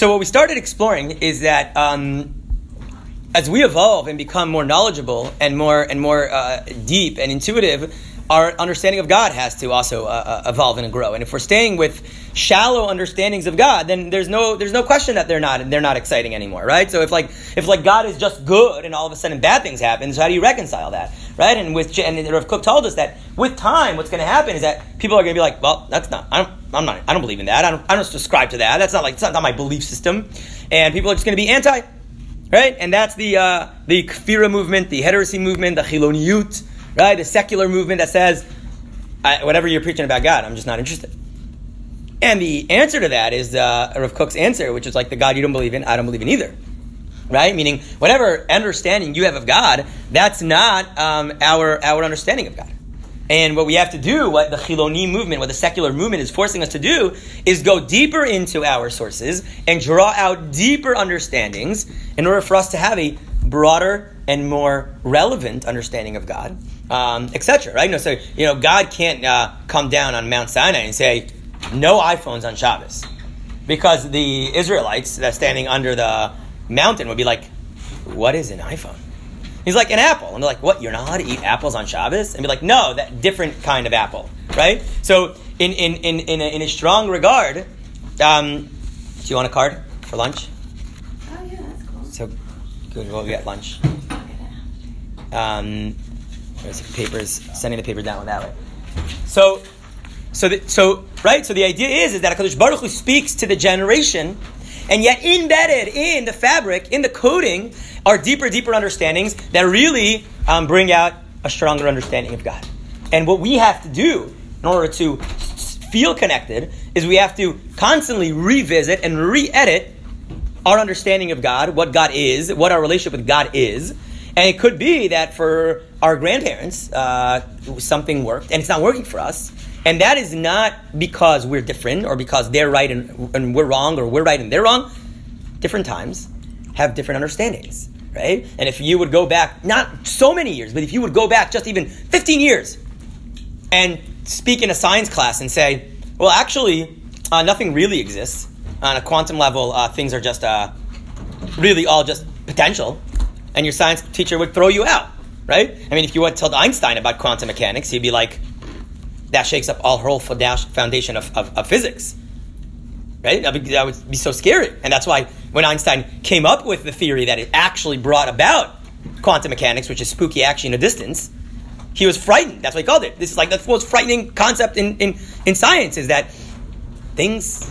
so what we started exploring is that um, as we evolve and become more knowledgeable and more and more uh, deep and intuitive, our understanding of God has to also uh, uh, evolve and grow. And if we're staying with shallow understandings of God, then there's no there's no question that they're not they're not exciting anymore, right? So if like if like God is just good and all of a sudden bad things happen, so how do you reconcile that, right? And with and Rav Kook told us that with time, what's going to happen is that people are going to be like, well, that's not I don't I'm not I don't believe in that. I don't I don't subscribe to that. That's not like it's not, not my belief system, and people are just going to be anti. Right, and that's the uh, the kfira movement, the heresy movement, the chiloniyut, right? The secular movement that says, whatever you're preaching about God, I'm just not interested. And the answer to that is uh, Rav Kook's answer, which is like the God you don't believe in, I don't believe in either. Right? Meaning, whatever understanding you have of God, that's not um, our, our understanding of God. And what we have to do, what the Chiloni movement, what the secular movement is forcing us to do, is go deeper into our sources and draw out deeper understandings in order for us to have a broader and more relevant understanding of God um, etc. Right? You know, so you know, God can't uh, come down on Mount Sinai and say no iPhones on Shabbos, because the Israelites that standing under the mountain would be like, "What is an iPhone?" He's like an apple, and they're like, "What? You're not allowed to eat apples on Shabbos?" And be like, "No, that different kind of apple, right?" So, in in in in a, in a strong regard, um, do you want a card for lunch? Oh yeah, that's cool. So, good. We'll get lunch. Um, there's papers, sending the paper down that way. So, so, the, so right. So the idea is is that Hakadosh Baruch Hu speaks to the generation, and yet embedded in the fabric, in the coding, are deeper, deeper understandings that really um, bring out a stronger understanding of God. And what we have to do in order to feel connected is we have to constantly revisit and re-edit our understanding of God, what God is, what our relationship with God is. And it could be that for our grandparents, uh, something worked, and it's not working for us. And that is not because we're different or because they're right and, and we're wrong or we're right and they're wrong. Different times have different understandings, right? And if you would go back, not so many years, but if you would go back just even 15 years and speak in a science class and say, well, actually, uh, nothing really exists. On a quantum level, uh, things are just uh, really all just potential. And your science teacher would throw you out right? I mean, if you went to Einstein about quantum mechanics, he'd be like, that shakes up all whole foundation of, of, of physics, right? That would, be, that would be so scary. And that's why when Einstein came up with the theory that it actually brought about quantum mechanics, which is spooky action in a distance, he was frightened. That's what he called it. This is like the most frightening concept in, in, in science is that things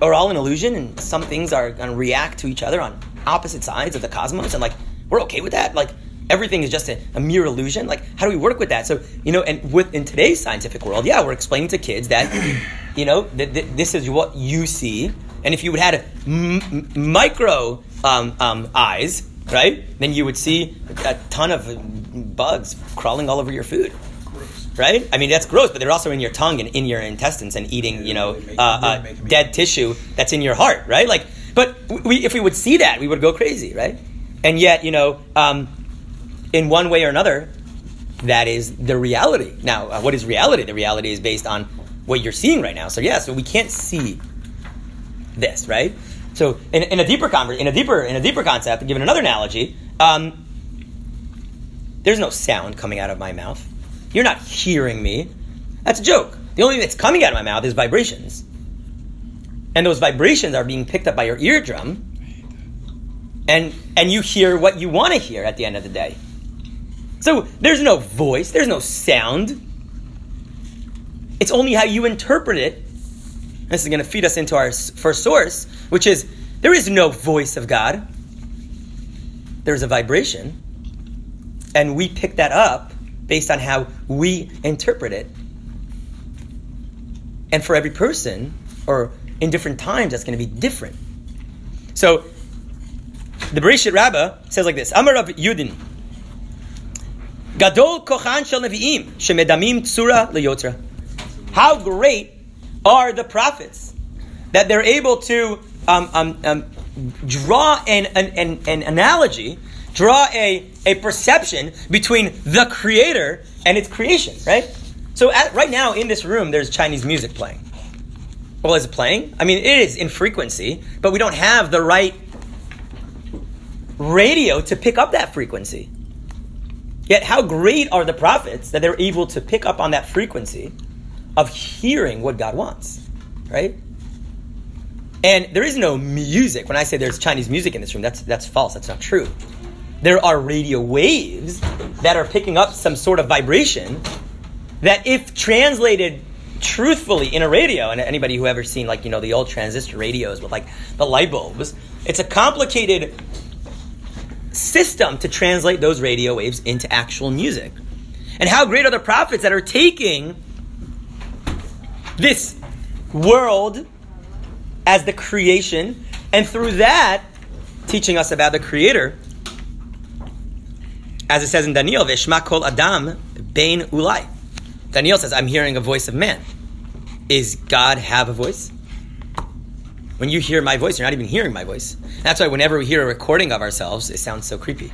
are all an illusion and some things are going to react to each other on opposite sides of the cosmos. And like, we're okay with that. Like, everything is just a, a, mere illusion. Like, how do we work with that? So, you know, and with in today's scientific world, yeah, we're explaining to kids that, you know, th- th- this is what you see, and if you would had m- micro um, um, eyes, right, then you would see a ton of bugs crawling all over your food. Right? I mean, that's gross, but they're also in your tongue and in your intestines and eating, you know, uh, uh, dead tissue that's in your heart, right? Like, but we, if we would see that, we would go crazy, right? And yet, you know, um, in one way or another, that is the reality. Now, uh, what is reality? The reality is based on what you're seeing right now. So yeah, so we can't see this, right? So in, in a deeper conver- in a deeper in a deeper concept, given another analogy, um, there's no sound coming out of my mouth. You're not hearing me. That's a joke. The only thing that's coming out of my mouth is vibrations. And those vibrations are being picked up by your eardrum. And and you hear what you want to hear at the end of the day. So there's no voice, there's no sound. It's only how you interpret it. This is going to feed us into our first source, which is there is no voice of God. There's a vibration. And we pick that up based on how we interpret it. And for every person, or in different times, that's going to be different. So, the Bereshit Rabbah says like this Amar of Yudin, Gadol kochan shel nevi'im shemedamim tsura leyotra. How great are the prophets that they're able to um, um, um, draw an, an, an, an, analogy, draw a, a perception between the creator and its creation, right? So at, right now in this room, there's Chinese music playing. Well, is it playing? I mean, it is in frequency, but we don't have the right radio to pick up that frequency. Yet, how great are the prophets that they're able to pick up on that frequency of hearing what God wants, right? And there is no music. When I say there's Chinese music in this room, that's, that's false. That's not true. There are radio waves that are picking up some sort of vibration that, if translated truthfully in a radio, and anybody who ever seen like you know the old transistor radios with like the light bulbs, it's a complicated system to translate those radio waves into actual music. And how great are the prophets that are taking this world as the creation, and through that, teaching us about the Creator. As it says in Daniel, Veshma kol Adam Bain ulai. Daniel says, I'm hearing a voice of man. Is God have a voice? When you hear my voice, you're not even hearing my voice. That's why whenever we hear a recording of ourselves, it sounds so creepy.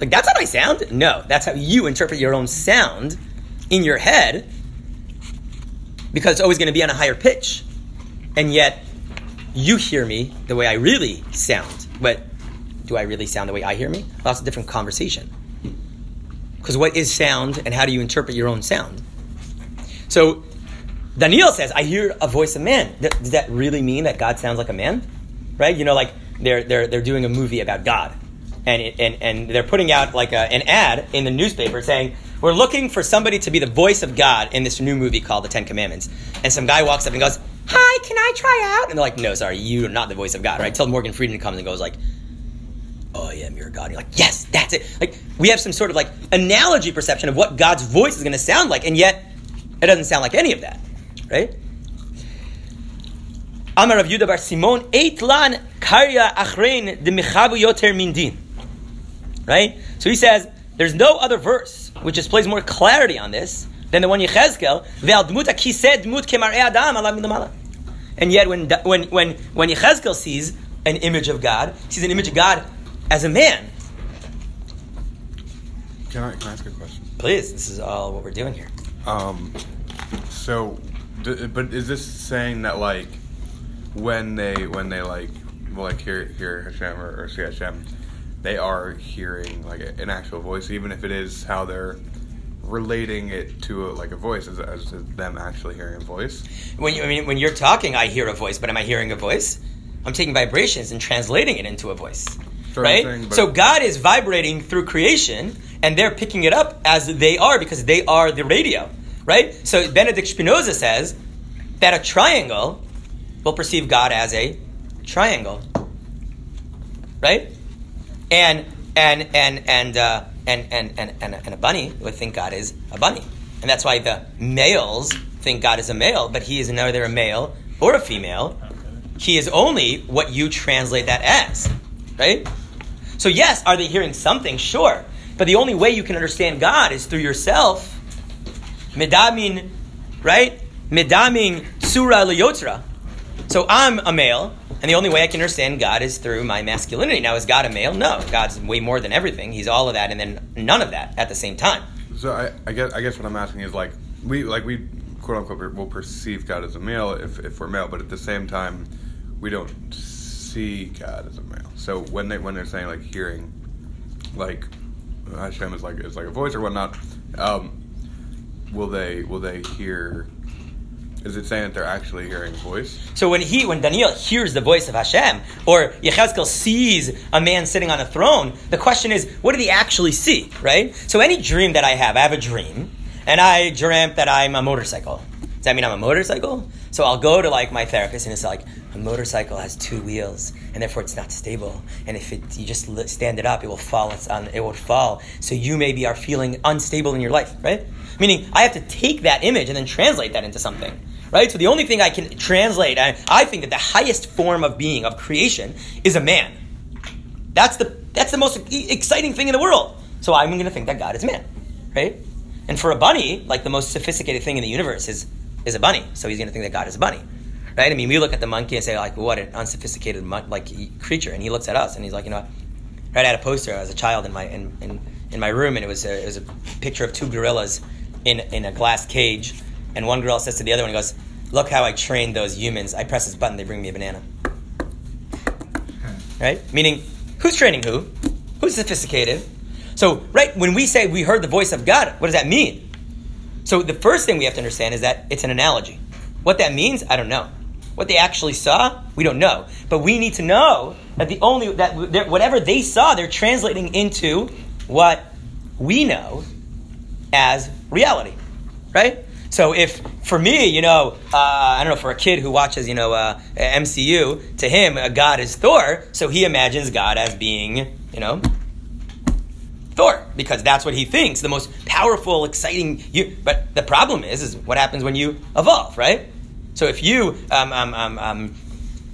Like, that's how I sound? No, that's how you interpret your own sound in your head because it's always going to be on a higher pitch. And yet, you hear me the way I really sound. But do I really sound the way I hear me? Well, that's a different conversation. Because what is sound and how do you interpret your own sound? So Daniel says, I hear a voice of man. Does that really mean that God sounds like a man? Right? You know, like they're, they're, they're doing a movie about God. And, it, and, and they're putting out like a, an ad in the newspaper saying, We're looking for somebody to be the voice of God in this new movie called The Ten Commandments. And some guy walks up and goes, Hi, can I try out? And they're like, No, sorry, you are not the voice of God, right? Till Morgan Freeman comes and goes, like, Oh, I am your God. And you're like, Yes, that's it. Like, we have some sort of like analogy perception of what God's voice is going to sound like. And yet, it doesn't sound like any of that, right? Amar Rav Yudah Bar Simon, eight lan karya achrein de michabu yoter min din. Right? So he says, there's no other verse which displays more clarity on this than the one Yechezkel, ve'al dmut akiseh dmut kemar'e adam ala milamala. And yet when, when, when, when Yechezkel sees an image of God, he sees an image of God as a man. Can I, can I ask a question? Please, this is all what we're doing here. Um, so, d- but is this saying that like when they when they like well, like hear hear Hashem or, or see Hashem, they are hearing like a, an actual voice, even if it is how they're relating it to a, like a voice, as, as to them actually hearing a voice. When you, I mean, when you're talking, I hear a voice, but am I hearing a voice? I'm taking vibrations and translating it into a voice. Sure, right? so God is vibrating through creation, and they're picking it up as they are because they are the radio. Right? So Benedict Spinoza says that a triangle will perceive God as a triangle. Right? And and and and uh, and, and, and, and, and a bunny would think God is a bunny. And that's why the males think God is a male, but he is neither a male or a female. He is only what you translate that as. Right? So, yes, are they hearing something? Sure. But the only way you can understand God is through yourself. Medamin, right? Medamin surah liyotra. So I'm a male, and the only way I can understand God is through my masculinity. Now, is God a male? No. God's way more than everything. He's all of that and then none of that at the same time. So I, I guess I guess what I'm asking is like we like we quote unquote will perceive God as a male if, if we're male, but at the same time we don't see God as a male. So when they when they're saying like hearing, like Hashem is like is like a voice or whatnot, um, will they will they hear? Is it saying that they're actually hearing voice? So when he, when Daniel hears the voice of Hashem, or Yechezkel sees a man sitting on a throne, the question is, what did he actually see, right? So any dream that I have, I have a dream, and I dreamt that I'm a motorcycle. Does that mean I'm a motorcycle? So I'll go to like my therapist, and it's like a motorcycle has two wheels, and therefore it's not stable. And if it, you just stand it up, it will fall. It's on, it will fall. So you maybe are feeling unstable in your life, right? Meaning I have to take that image and then translate that into something right? So the only thing I can translate, I, I think that the highest form of being, of creation, is a man. That's the that's the most exciting thing in the world. So I'm going to think that God is man, right? And for a bunny, like the most sophisticated thing in the universe is is a bunny. So he's going to think that God is a bunny, right? I mean, we look at the monkey and say like, what an unsophisticated mon- like creature, and he looks at us and he's like, you know, right? I had a poster as a child in my in, in, in my room, and it was a, it was a picture of two gorillas in in a glass cage, and one girl says to the other one, he goes, look how I trained those humans. I press this button, they bring me a banana. Right? Meaning, who's training who? Who's sophisticated? So, right, when we say we heard the voice of God, what does that mean? So, the first thing we have to understand is that it's an analogy. What that means, I don't know. What they actually saw, we don't know. But we need to know that the only that that whatever they saw, they're translating into what we know as reality, right? So if for me, you know, uh, I don't know, for a kid who watches, you know, uh, MCU, to him, God is Thor, so he imagines God as being, you know, Thor because that's what he thinks the most powerful, exciting. You, but the problem is, is what happens when you evolve, right? So if you, um, um, um, um,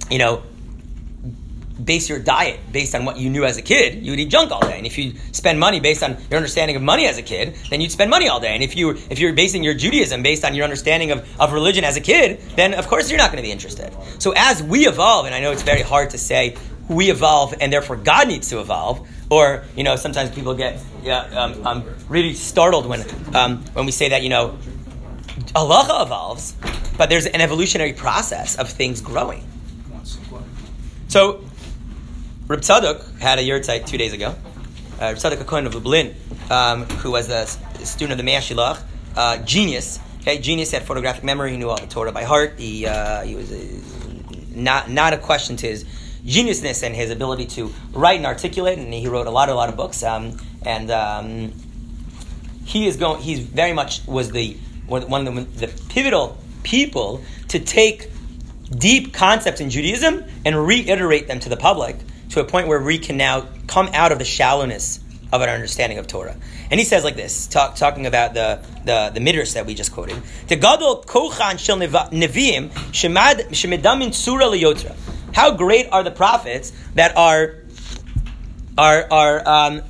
you know, base your diet based on what you knew as a kid, you would eat junk all day. And if you spend money based on your understanding of money as a kid, then you'd spend money all day. And if you if you're basing your Judaism based on your understanding of, of religion as a kid, then of course you're not going to be interested. So as we evolve, and I know it's very hard to say we evolve and therefore God needs to evolve, or you know sometimes people get yeah, um, um, really startled when um, when we say that you know Allah evolves, but there's an evolutionary process of things growing. So Reb Tzadok had a yahrzeit two days ago. Uh, Reb Tzadok Cohen of Lublin, um, who was a student of the Mei HaShilach, uh, genius. Okay, genius had photographic memory. He knew all the Torah by heart. He, uh, he was uh, not not a question to his geniusness and his ability to write and articulate. And he wrote a lot, a lot of books. Um, and um, he is going. He's very much was the one of the, the pivotal people to take deep concepts in Judaism and reiterate them to the public to a point where we can now come out of the shallowness of our understanding of Torah. And he says like this, talk, talking about the, the, the midrash that we just quoted. The gadol kochan shel neviim shemedamin surah liyotra. How great are the prophets that are are are um,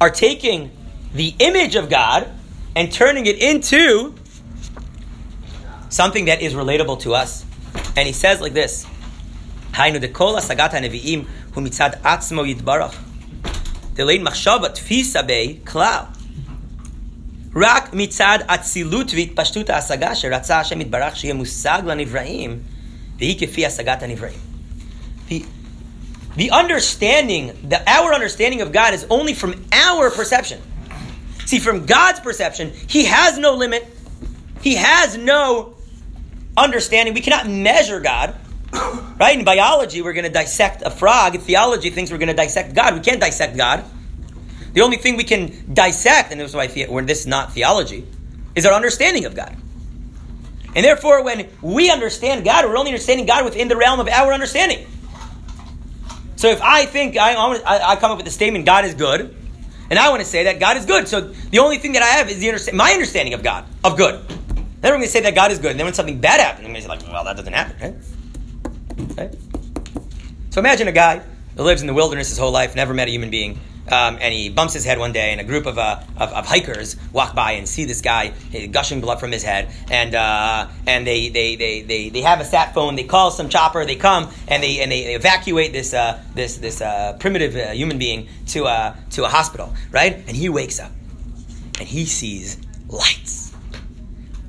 are taking the image of God and turning it into something that is relatable to us. And he says like this: Hainu de kol neviim hu mitzad atzmo yitbarach. Delein machshava tfisa bei klal. רק מצד אצילות והתפשטות ההשגה שרצה השם יתברך שיהיה מושג לנבראים והיא כפי השגת הנבראים. The, the understanding, the, our understanding of God is only from our perception. See, from God's perception, He has no limit. He has no understanding. We cannot measure God. Right? In biology, we're going to dissect a frog. In theology, thinks we're going to dissect God. We can't dissect God. The only thing we can dissect, and this is why the, when this is not theology, is our understanding of God. And therefore, when we understand God, we're only understanding God within the realm of our understanding. So if I think I, I, come up with the statement God is good, and I want to say that God is good, so the only thing that I have is the my understanding of God of good. Then we're going to say that God is good, and then when something bad happens, I'm going to say like, well, that doesn't happen, right? So imagine a guy who lives in the wilderness his whole life, never met a human being, um, and he bumps his head one day, and a group of, uh, of, of, hikers walk by and see this guy gushing blood from his head, and uh, and they, they, they, they, they have a sat phone. They call some chopper. They come and they and they evacuate this uh, this this uh, primitive uh, human being to uh, to a hospital, right? And he wakes up, and he sees lights,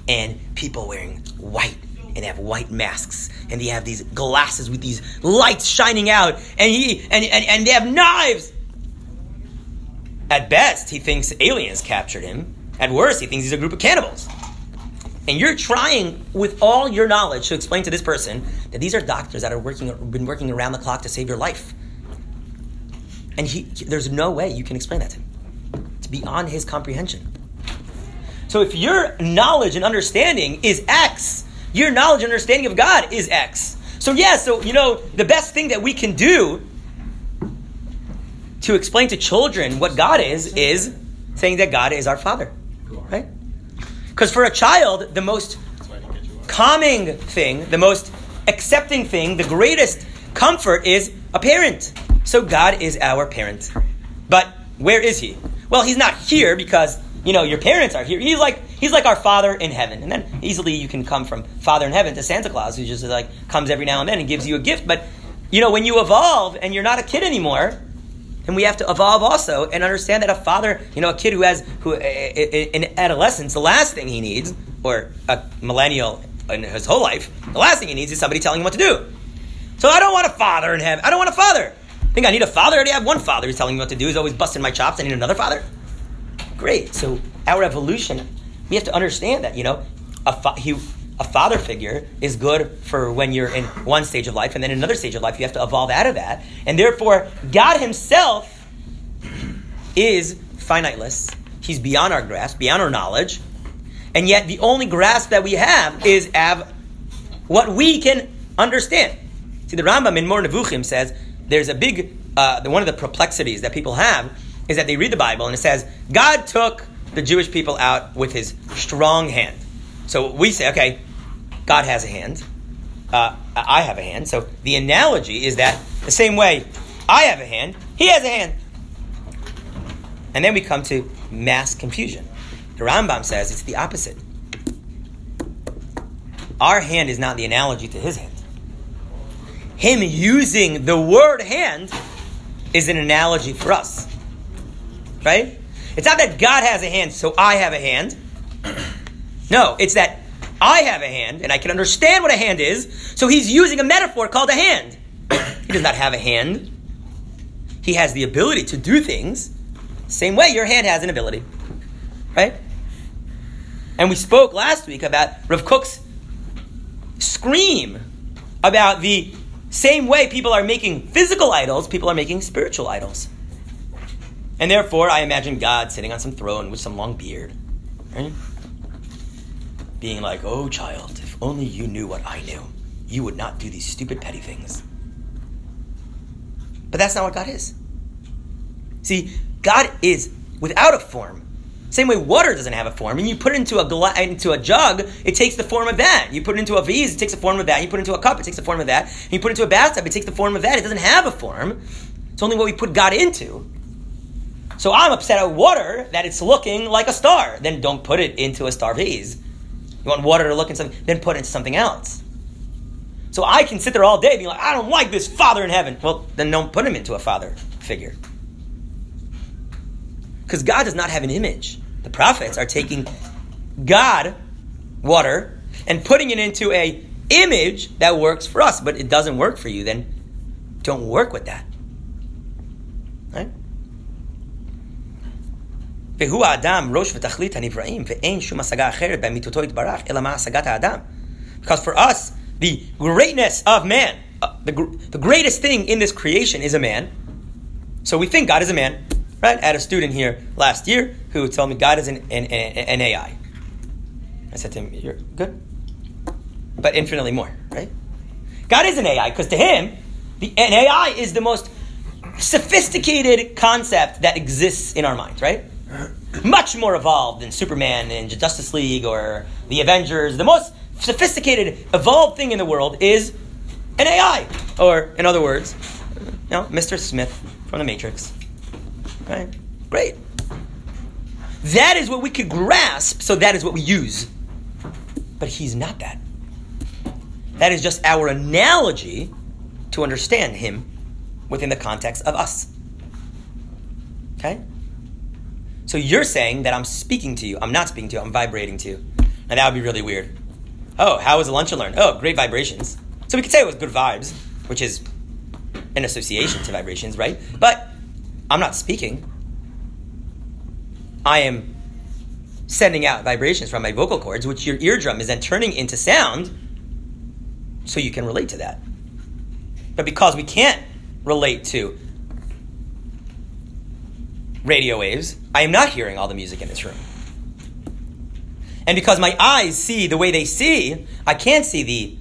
and people wearing white and have white masks and they have these glasses with these lights shining out and he and, and, and they have knives at best, he thinks aliens captured him. At worst, he thinks he's a group of cannibals. And you're trying with all your knowledge to explain to this person that these are doctors that are working, been working around the clock to save your life. And he, there's no way you can explain that to him. It's beyond his comprehension. So if your knowledge and understanding is X, your knowledge and understanding of God is X. So yeah, so you know, the best thing that we can do to explain to children what God is, is saying that God is our Father. Right? Because for a child, the most calming thing, the most accepting thing, the greatest comfort is a parent. So God is our parent. But where is he? Well, he's not here because, you know, your parents are here. He's like he's like our father in heaven. And then easily you can come from father in heaven to Santa Claus who just like comes every now and then and gives you a gift. But you know, when you evolve and you're not a kid anymore, and we have to evolve also and understand that a father, you know, a kid who has who in adolescence, the last thing he needs, or a millennial in his whole life, the last thing he needs is somebody telling him what to do. So I don't want a father in heaven. I don't want a father. I Think I need a father? I already have one father who's telling me what to do. He's always busting my chops. I need another father. Great. So our evolution, we have to understand that you know, a fa- he, a father figure is good for when you're in one stage of life, and then another stage of life you have to evolve out of that. And therefore, God Himself is finiteless. He's beyond our grasp, beyond our knowledge, and yet the only grasp that we have is av what we can understand. See, the Rambam in Moreh Nevuchim says there's a big uh, one of the perplexities that people have is that they read the Bible and it says God took the Jewish people out with His strong hand. So we say, okay, God has a hand. Uh, I have a hand. So the analogy is that the same way I have a hand, He has a hand. And then we come to mass confusion. The Rambam says it's the opposite. Our hand is not the analogy to his hand. Him using the word hand is an analogy for us. Right? It's not that God has a hand, so I have a hand. No, it's that I have a hand, and I can understand what a hand is, so he's using a metaphor called a hand. he does not have a hand. He has the ability to do things. Same way your hand has an ability. Right? And we spoke last week about Rav Kook's scream about the same way people are making physical idols, people are making spiritual idols. And therefore, I imagine God sitting on some throne with some long beard, right? Being like, oh, child, if only you knew what I knew, you would not do these stupid, petty things. But that's not what God is. See, God is without a form. Same way water doesn't have a form, and you put it into a gla- into a jug, it takes the form of that. You put it into a vase, it takes the form of that. You put it into a cup, it takes the form of that. You put it into a bathtub, it takes the form of that. It doesn't have a form. It's only what we put God into. So I'm upset at water that it's looking like a star. Then don't put it into a star vase. You want water to look in something, then put it into something else. So I can sit there all day being like, I don't like this Father in heaven. Well, then don't put him into a father figure. Because God does not have an image. The prophets are taking God, water, and putting it into a image that works for us, but it doesn't work for you, then don't work with that. Right? והוא האדם ראש ותכלית הנבראים, ואין שום השגה אחרת באמיתותו יתברך, אלא מה השגת האדם. Because for us, the greatness of man, uh, the, gr- the greatest thing in this creation is a man. So we think God is a man, right? I had a student here last year who told me God is an, an, an AI. I said to him, You're good, but infinitely more, right? God is an AI because to him, the, an AI is the most sophisticated concept that exists in our minds, right? Much more evolved than Superman and Justice League or the Avengers. The most sophisticated, evolved thing in the world is an AI, or in other words, know, Mr. Smith from the Matrix. Right? Great. That is what we could grasp, so that is what we use. But he's not that. That is just our analogy to understand him within the context of us. Okay? So you're saying that I'm speaking to you. I'm not speaking to you, I'm vibrating to you. And that would be really weird. Oh, how was the lunch and learn? Oh, great vibrations. So we could say it was good vibes, which is an association to vibrations, right? But I'm not speaking. I am sending out vibrations from my vocal cords, which your eardrum is then turning into sound so you can relate to that. But because we can't relate to radio waves, I am not hearing all the music in this room. And because my eyes see the way they see, I can't see the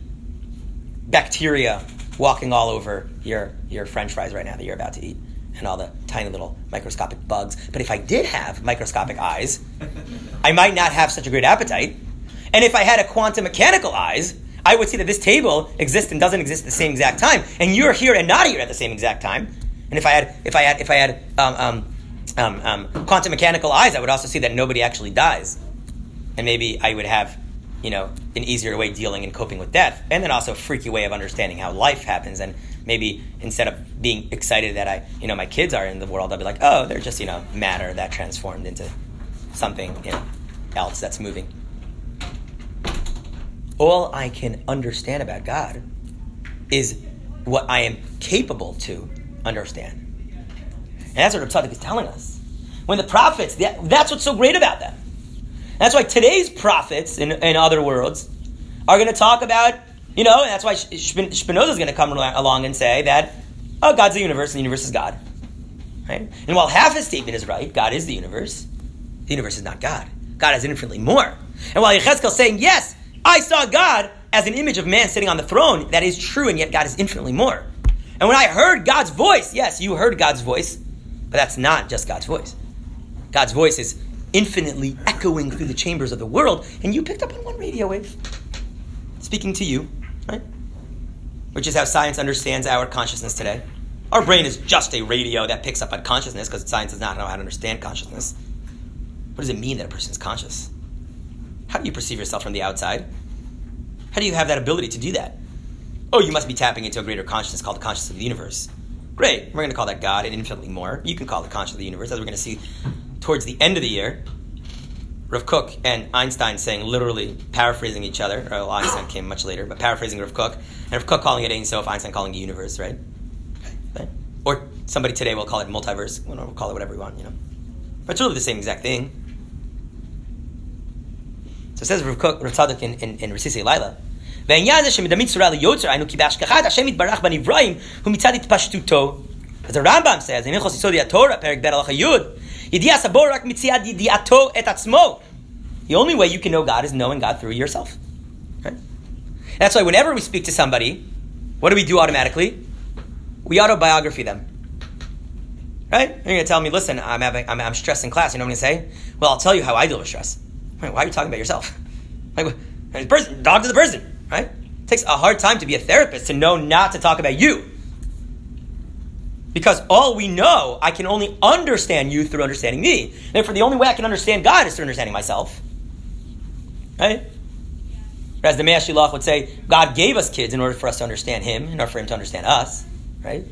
bacteria walking all over your, your french fries right now that you're about to eat and all the tiny little microscopic bugs. But if I did have microscopic eyes, I might not have such a great appetite. And if I had a quantum mechanical eyes, I would see that this table exists and doesn't exist at the same exact time, and you're here and not here at the same exact time. And if I had, if I had, if I had um, um, um, um, quantum mechanical eyes, I would also see that nobody actually dies, and maybe I would have, you know, an easier way dealing and coping with death, and then also a freaky way of understanding how life happens. And maybe instead of being excited that I, you know, my kids are in the world, I'll be like, oh, they're just, you know, matter that transformed into something you know, else that's moving. all I can understand about God is what I am capable to understand. And that's what Rav Tzadok is telling us. When the prophets, that, that's what's so great about them. That's why today's prophets, in, in other worlds, are going to talk about, you know, and that's why Spinoza is going to come along and say that, oh, God's the universe and the universe is God. Right? And while half his statement is right, God is the universe, the universe is not God. God is infinitely more. And while Yechezkel is saying, yes, I saw God as an image of man sitting on the throne, that is true, and yet God is infinitely more. And when I heard God's voice, yes, you heard God's voice, but that's not just God's voice. God's voice is infinitely echoing through the chambers of the world, and you picked up on one radio wave speaking to you, right? Which is how science understands our consciousness today. Our brain is just a radio that picks up on consciousness because science does not know how to understand consciousness. What does it mean that a person is conscious? How do you perceive yourself from the outside? How do you have that ability to do that? Oh, you must be tapping into a greater consciousness called the consciousness of the universe. Great. We're going to call that God and infinitely more. You can call it consciousness of the universe, as we're going to see towards the end of the year. Rav Kook and Einstein saying literally paraphrasing each other. Or well, Einstein came much later, but paraphrasing Rav Kook. And Rav Kook calling it Ein Sof, Einstein calling it universe, right? okay? Or somebody today will call it multiverse. We'll call it whatever we want, you know. But it's really the same exact thing. So it says Rav Kook, Rav Tzadok in, in, in Laila. והעניין הזה שמדמים צורה ליוצר, היינו כי בהשגחת השם יתברך בנבראים, הוא מצד התפשטותו. אז הרמב"ם says, in הלכות יסוד התורה, פרק ב' הלכה י', ידיע סבור רק מצד ידיעתו את עצמו. The only way you can know God is knowing God through yourself. Right? That's why whenever we speak to somebody, what do we do automatically? We autobiography them. Right? You're going to tell me, listen, I'm having, I'm, I'm stressed in class. You know what I'm going to say? Well, I'll tell you how I deal with stress. Wait, why are you talking about yourself? Like, person, dog to the person right? It takes a hard time to be a therapist to know not to talk about you. Because all we know, I can only understand you through understanding me. Therefore, the only way I can understand God is through understanding myself. Right? Whereas the Mei HaShilach would say, God gave us kids in order for us to understand Him, in order for Him to understand us. Right?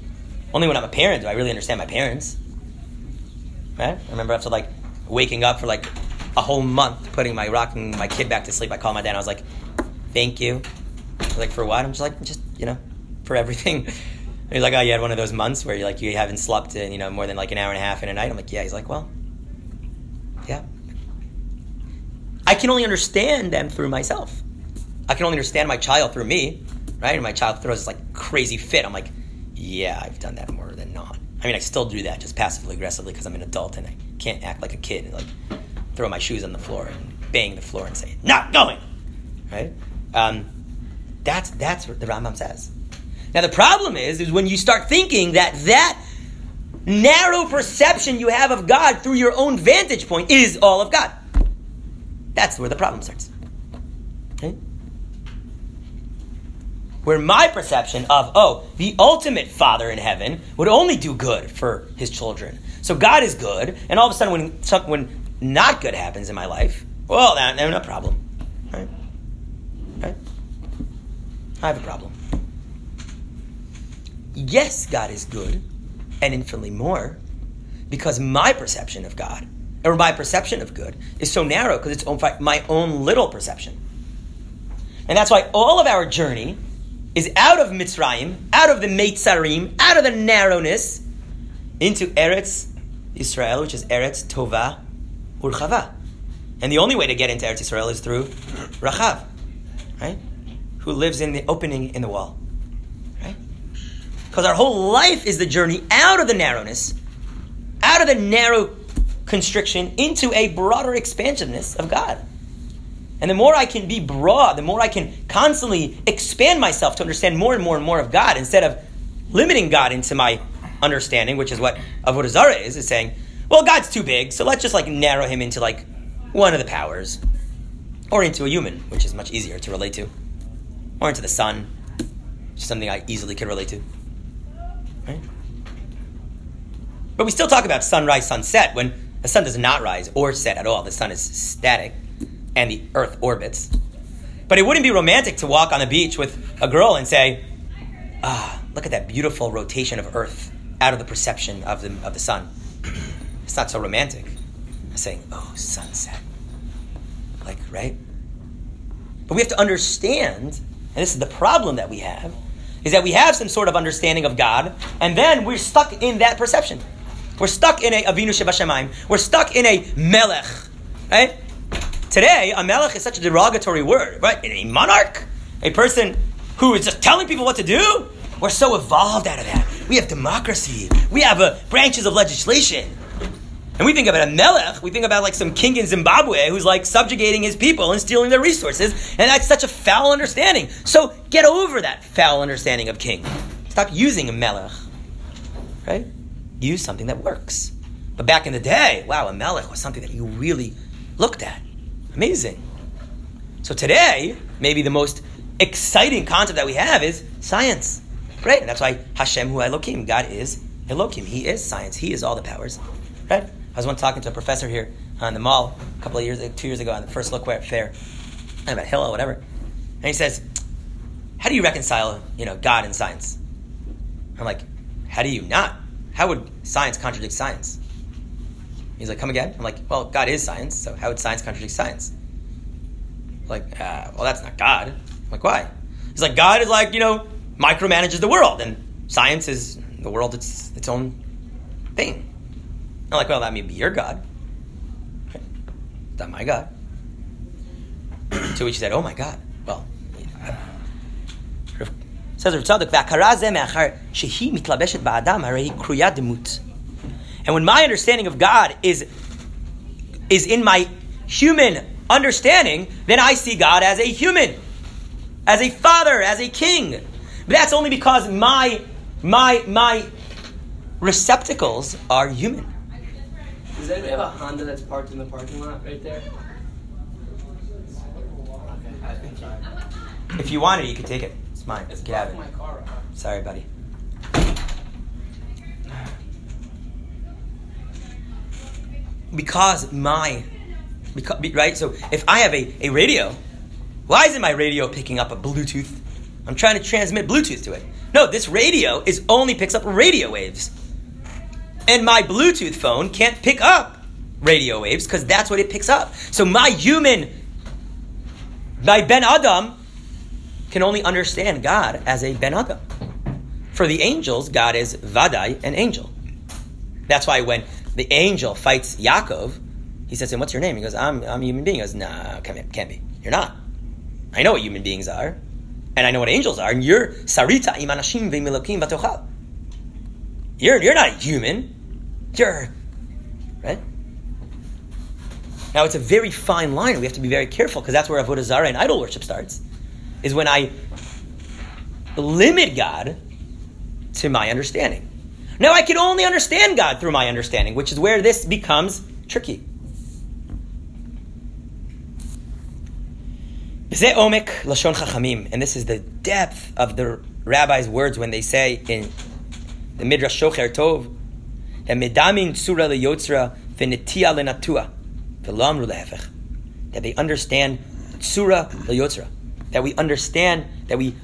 Only when I'm a parent do I really understand my parents. Right? I remember after like waking up for like a whole month, putting my rocking my kid back to sleep, I called my dad and I was like, thank you. like, for what? I'm just like, just, you know, for everything. And he's like, oh, you had one of those months where you like you haven't slept in, you know, more than like an hour and a half in a night. I'm like, yeah. He's like, well, yeah. I can only understand them through myself. I can only understand my child through me, right? And my child throws this like crazy fit. I'm like, yeah, I've done that more than not. I mean, I still do that just passively aggressively because I'm an adult and I can't act like a kid and like throw my shoes on the floor and bang the floor and say, not going, right? Um, that's that's what the Rambam says. Now the problem is, is when you start thinking that that narrow perception you have of God through your own vantage point is all of God. That's where the problem starts. Where my perception of, oh, the ultimate Father in heaven would only do good for his children. So God is good, and all of a sudden, when, when not good happens in my life, well, that's no problem. Right? Right? I have a problem. Yes, God is good and infinitely more because my perception of God or my perception of good is so narrow because it's my own little perception. And that's why all of our journey is out of Mitzrayim, out of the Meitzarim, out of the narrowness into Eretz Israel, which is Eretz Tova Urchava. And the only way to get into Eretz Israel is through Rachav, right? Who lives in the opening in the wall, right? Because our whole life is the journey out of the narrowness, out of the narrow constriction into a broader expansiveness of God. And the more I can be broad, the more I can constantly expand myself to understand more and more and more of God instead of limiting God into my understanding, which is what Avodah Zarah is, is saying, well, God's too big, so let's just like narrow him into like one of the powers, or into a human, which is much easier to relate to, or into the sun, is something I easily can relate to. Right? But we still talk about sunrise, sunset when the sun does not rise or set at all. The sun is static, and the Earth orbits. But it wouldn't be romantic to walk on the beach with a girl and say, "Ah, look at that beautiful rotation of Earth out of the perception of the of the sun." It's not so romantic I'm saying, oh, sunset. Like, right? But we have to understand, and this is the problem that we have, is that we have some sort of understanding of God, and then we're stuck in that perception. We're stuck in a Avinu Shebashamayim. We're stuck in a Melech, right? Today, a Melech is such a derogatory word, right? A monarch, a person who is just telling people what to do. We're so evolved out of that. We have democracy. We have uh, branches of legislation. And we think about a melech, we think about like some king in Zimbabwe who's like subjugating his people and stealing their resources, and that's such a foul understanding. So get over that foul understanding of king. Stop using a melech, right? Use something that works. But back in the day, wow, a melech was something that you really looked at. Amazing. So today, maybe the most exciting concept that we have is science, right? And that's why Hashem Hu Elokim, God is Elokim. He is science. He is all the powers, right? I was once talking to a professor here on the mall a couple of years, two years ago, on the first look fair, I think about Hillel, whatever, and he says, "How do you reconcile, you know, God and science?" I'm like, "How do you not? How would science contradict science?" He's like, "Come again?" I'm like, "Well, God is science, so how would science contradict science?" Like, uh, well, that's not God. I'm like, why? He's like, God is like, you know, micromanages the world, and science is the world its its own thing. I'm like, well, that may be your God. Not my God. to which he said, oh my God. Well, says Rav Tzadok. And when my understanding of God is is in my human understanding, then I see God as a human, as a father, as a king. But that's only because my my my receptacles are human. Does anybody have a Honda that's parked in the parking lot right there? Okay, I can try. If you want it, you can take it. It's mine. It's Get out of it. my car. up. Sorry, buddy. Because my, because, right? So if I have a, a radio, why isn't my radio picking up a Bluetooth? I'm trying to transmit Bluetooth to it. No, this radio is only picks up radio waves. And my Bluetooth phone can't pick up radio waves because that's what it picks up. So my human, my Ben Adam, can only understand God as a Ben Adam. For the angels, God is Vadai, an angel. That's why when the angel fights Yaakov, he says to him, What's your name? He goes, I'm, I'm a human being. He goes, Nah, can't, can't be. You're not. I know what human beings are, and I know what angels are, and you're Sarita imanashim ve'milokim batochal. You're, you're not human. You're, right? Now, it's a very fine line. We have to be very careful because that's where Avodah Zarah and idol worship starts. Is when I limit God to my understanding. Now, I can only understand God through my understanding, which is where this becomes tricky. Chachamim, and this is the depth of the rabbi's words when they say in the Midrash Shocher Tov that medamin tzura leyotzra v'netia lenatua v'lamru lehefech that they understand tzura leyotzra that we understand that we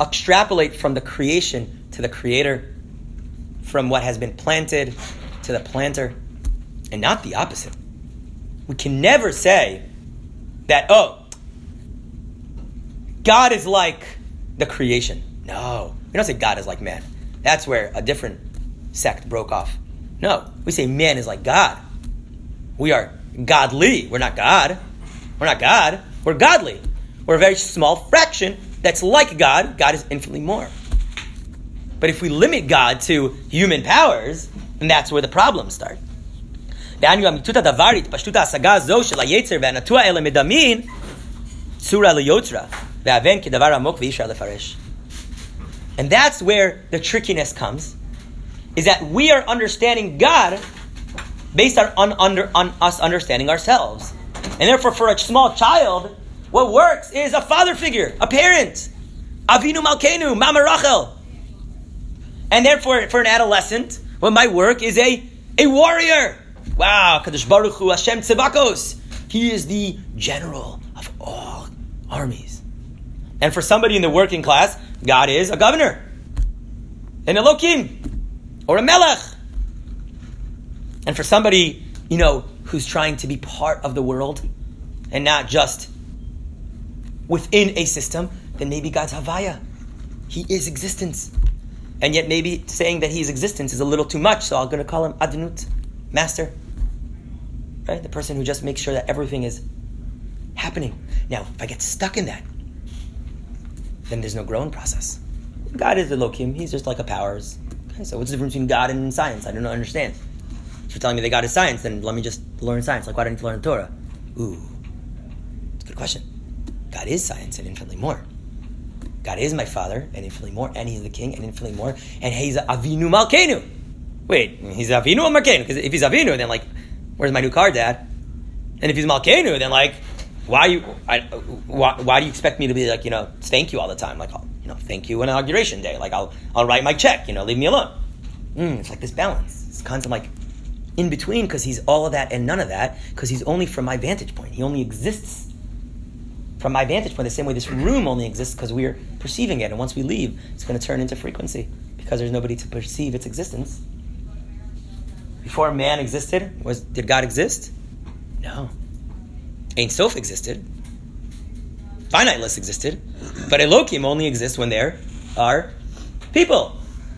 extrapolate from the creation to the creator from what has been planted to the planter and not the opposite we can never say that oh God is like the creation. No. We don't say God is like man. That's where a different sect broke off. No. We say man is like God. We are godly. We're not God. We're not God. We're godly. We're a very small fraction that's like God. God is infinitely more. But if we limit God to human powers, then that's where the problems start. דהיינו, אמיתות הדבר, התפשטות ההשגה הזו של היצר והנטוע אלה מדמין צורה ליוצרה, והבן כדבר עמוק ואי אפשר לפרש. And that's where the trickiness comes, is that we are understanding God based on, on, under, on us understanding ourselves. And therefore, for a small child, what works is a father figure, a parent. Avinu Malkenu, Mama Rachel. And therefore, for an adolescent, what my work is a, a warrior. Wow, Kadosh Baruch Hu Hashem Tzivakos. He is the general of all armies. And for somebody in the working class, God is a governor, an Elohim, or a Melech. And for somebody, you know, who's trying to be part of the world and not just within a system, then maybe God's Havaya. He is existence. And yet maybe saying that he's existence is a little too much, so I'm going to call him Adnut, master. Right? The person who just makes sure that everything is happening. Now, if I get stuck in that, then there's no growing process. God is the Lokim, He's just like a powers. Okay, so what's the difference between God and science? I don't understand. If you're telling me that God is science, then let me just learn science. Like, why do I need to learn Torah? Ooh, it's a good question. God is science and infinitely more. God is my father and infinitely more, and he's the king and infinitely more, and he's a Avinu Malkenu. Wait, he's Avinu or Malkenu? Because if he's Avinu, then like, where's my new car, Dad? And if he's Malkenu, then like, why you? I, why, why do you expect me to be like you know thank you all the time? Like, you know, thank you on inauguration day. Like, I'll I'll write my check. You know, leave me alone. Mm, it's like this balance. It's kind of like in between because he's all of that and none of that because he's only from my vantage point. He only exists from my vantage point, the same way this room only exists because we're perceiving it. And once we leave, it's going to turn into frequency because there's nobody to perceive its existence. Before man existed, was did God exist? No. Ein Sof existed. Finiteless existed. But Elohim only exists when there are people.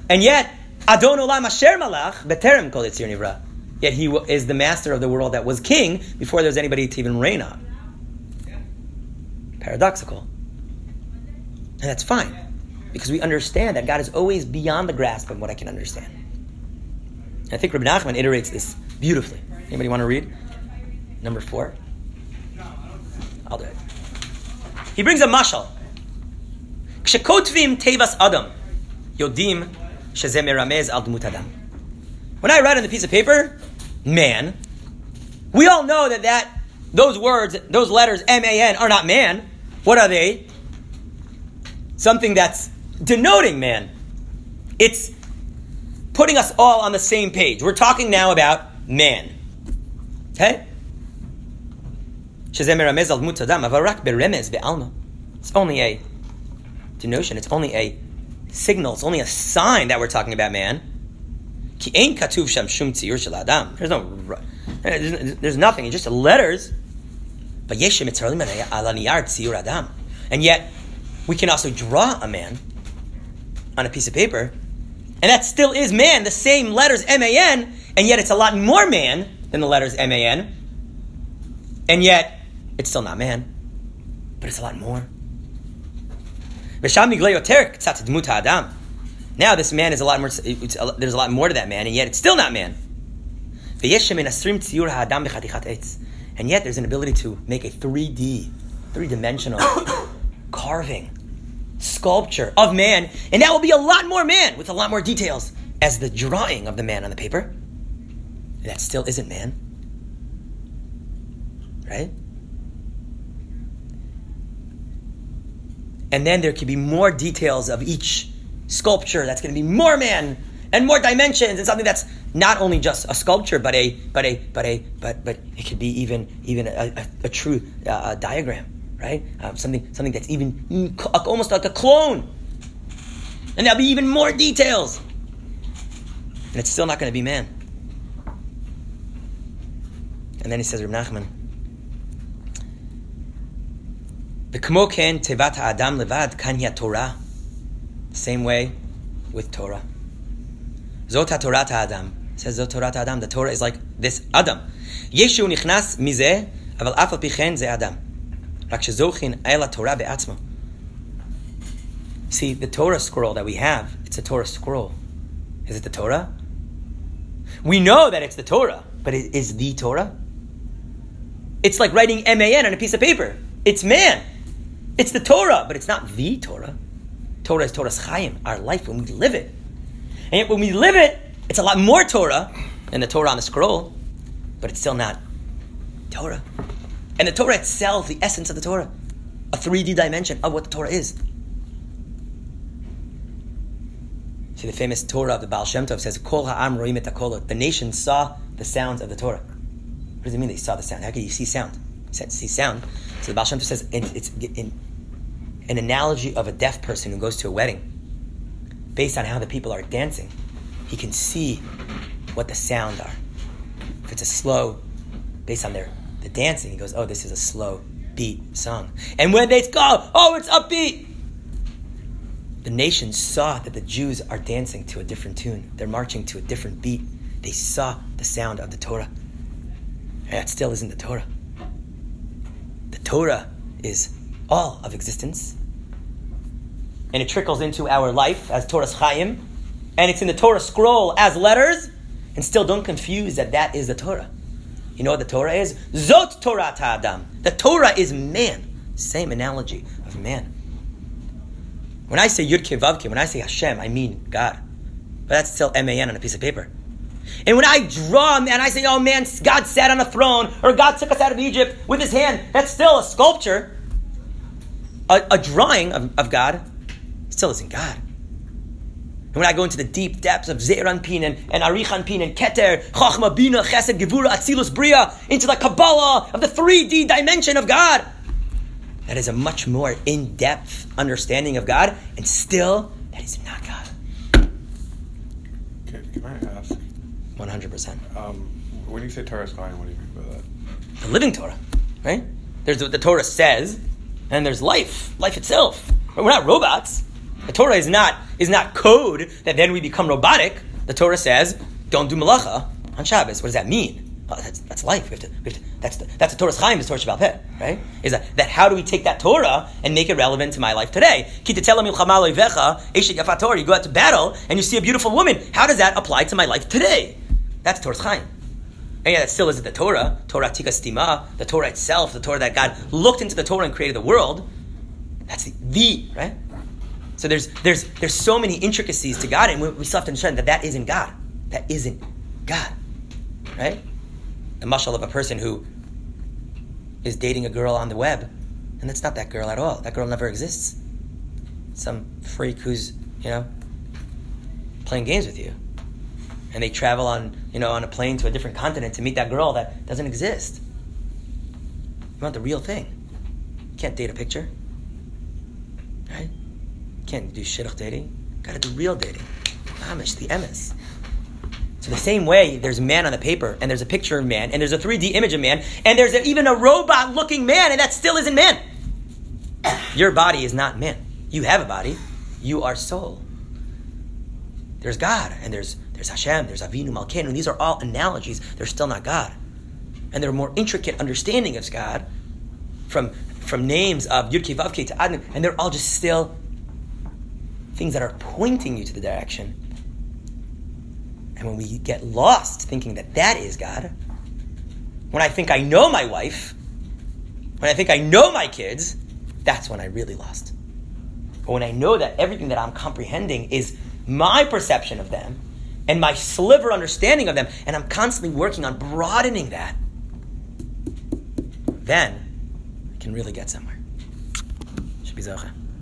And yet, Adon Olam Asher Malach Beterem Kol Yetzir Nivra. Yet he is the master of the world that was king before there was anybody to even reign on paradoxical. And that's fine, because we understand that God is always beyond the grasp of what I can understand. And I think Rabbi Nachman iterates this beautifully. Anybody want to read? Number four? I'll do it. He brings a mashal. Kshekotvim tevas adam, yodim shezeh al adam. When I write on the piece of paper, man, we all know that, that those words, those letters, M-A-N, are not man. What are they? Something that's denoting man. It's putting us all on the same page. We're talking now about man. Okay? It's only a denotion, it's only a signal, it's only a sign that we're talking about man. There's no, there's nothing, it's just letters. And yet, we can also draw a man on a piece of paper, and that still is man, the same letters M A N, and yet it's a lot more man than the letters M A N. And yet, it's still not man, but it's a lot more. Now this man is a lot more. There's a lot more to that man, and yet it's still not man. And yet there's an ability to make a 3D, three dimensional carving, sculpture of man. And that will be a lot more man with a lot more details as the drawing of the man on the paper. That still isn't man. Right? And then there could be more details of each sculpture that's going to be more man and more dimensions and something that's not only just a sculpture, but a but a but a but but it could be even even a, a, a true uh, diagram, right? Um, something something that's even almost like a clone, and there'll be even more details, and it's still not going to be man. And then he says, Reb Nachman, the kmoken tevat adam levad kan Torah. Same way with Torah. Zot Torah Adam says Zot Torah Adam. The Torah is like this Adam. Yeshu nichnas mizeh, aval afal pichen ze Adam. Rak shezochin el Torah be'atzmo. See, the Torah scroll that we have, it's a Torah scroll. Is it the Torah? We know that it's the Torah, but it is the Torah. It's like writing M-A-N on a piece of paper. It's man. It's the Torah, but it's not the Torah. Torah is Toras Chaim, our life when we live it. And yet when we live it, it's a lot more Torah than the Torah on the scroll, but it's still not Torah. And the Torah itself, the essence of the Torah, a 3D dimension of what the Torah is. See, the famous Torah of the Baal Shem Tov says, Kol ha'am roim et The nation saw the sounds of the Torah. What does it mean they saw the sound? How can you see sound? You said, see sound. So the Baal Shem Tov says it's in, an analogy of a deaf person who goes to a wedding based on how the people are dancing, he can see what the sound are. If it's a slow, based on their the dancing, he goes, "Oh, this is a slow beat song. And when they go, oh, it's upbeat, the nation saw that the Jews are dancing to a different tune. They're marching to a different beat. They saw the sound of the Torah. That still isn't the Torah. Torah is all of existence. And it trickles into our life as Toras Chaim. And it's in the Torah scroll as letters. And still don't confuse that that is the Torah. You know what the Torah is? Zot Torah Ta'adam. The Torah is man. Same analogy of man. When I say Yud Vavke, when I say Hashem, I mean God. But that's still M-A-N on a piece of paper. And when I draw and I say, oh man, God sat on a throne, or God took us out of Egypt with his hand, that's still a sculpture. A, a drawing of, of God still isn't God. And when I go into the deep depths of Zeir Anpin and, and Arich Anpin and Keter, Chachma, Bina, Chesed, Gevura, Atzilus, Bria, into the Kabbalah of the 3D dimension of God, that is a much more in depth understanding of God, and still, that is not God. Can, can I ask? 100%. Um, when you say Torah Chaim, what do you mean by that? The living Torah, right? There's what the Torah says, and there's life, life itself. We're not robots. The Torah is not is not code that then we become robotic. The Torah says, "Don't do malacha on Shabbos." What does that mean? Oh, that's, that's life. We have to, we have to, that's the, that's the Toras Chaim, the Torah Sheba'al Peh, right? Is that, that how do we take that Torah and make it relevant to my life today? Kita tellamil Khamaloi Vecha, ishikafatora, you go out to battle and you see a beautiful woman. How does that apply to my life today? That's Toras Chaim. And yeah, that still isn't the Torah. Torah Tika Stima, the Torah itself, the Torah that God looked into the Torah and created the world. That's the, the right? So there's there's there's so many intricacies to God, and we, we still have to understand that that isn't God. That isn't God, right? The mashal of a person who is dating a girl on the web, and that's not that girl at all. That girl never exists. Some freak who's you know playing games with you, and they travel on you know on a plane to a different continent to meet that girl that doesn't exist. You want the real thing. You can't date a picture, right? can't do shidduch dating. Got to do real dating. Amish, the emes. So the same way, there's man on the paper, and there's a picture of man, and there's a 3D image of man, and there's a, even a robot-looking man, and that still isn't man. Your body is not man. You have a body. You are soul. There's God, and there's there's Hashem, there's Avinu Malkeinu, these are all analogies. They're still not God. And they're more intricate understanding of God from, from names of Yud Vavke to Adnan, and they're all just still things that are pointing you to the direction. And when we get lost thinking that that is God, when I think I know my wife, when I think I know my kids, that's when I really lost. But when I know that everything that I'm comprehending is my perception of them and my sliver understanding of them, and I'm constantly working on broadening that, then I can really get somewhere. Should be.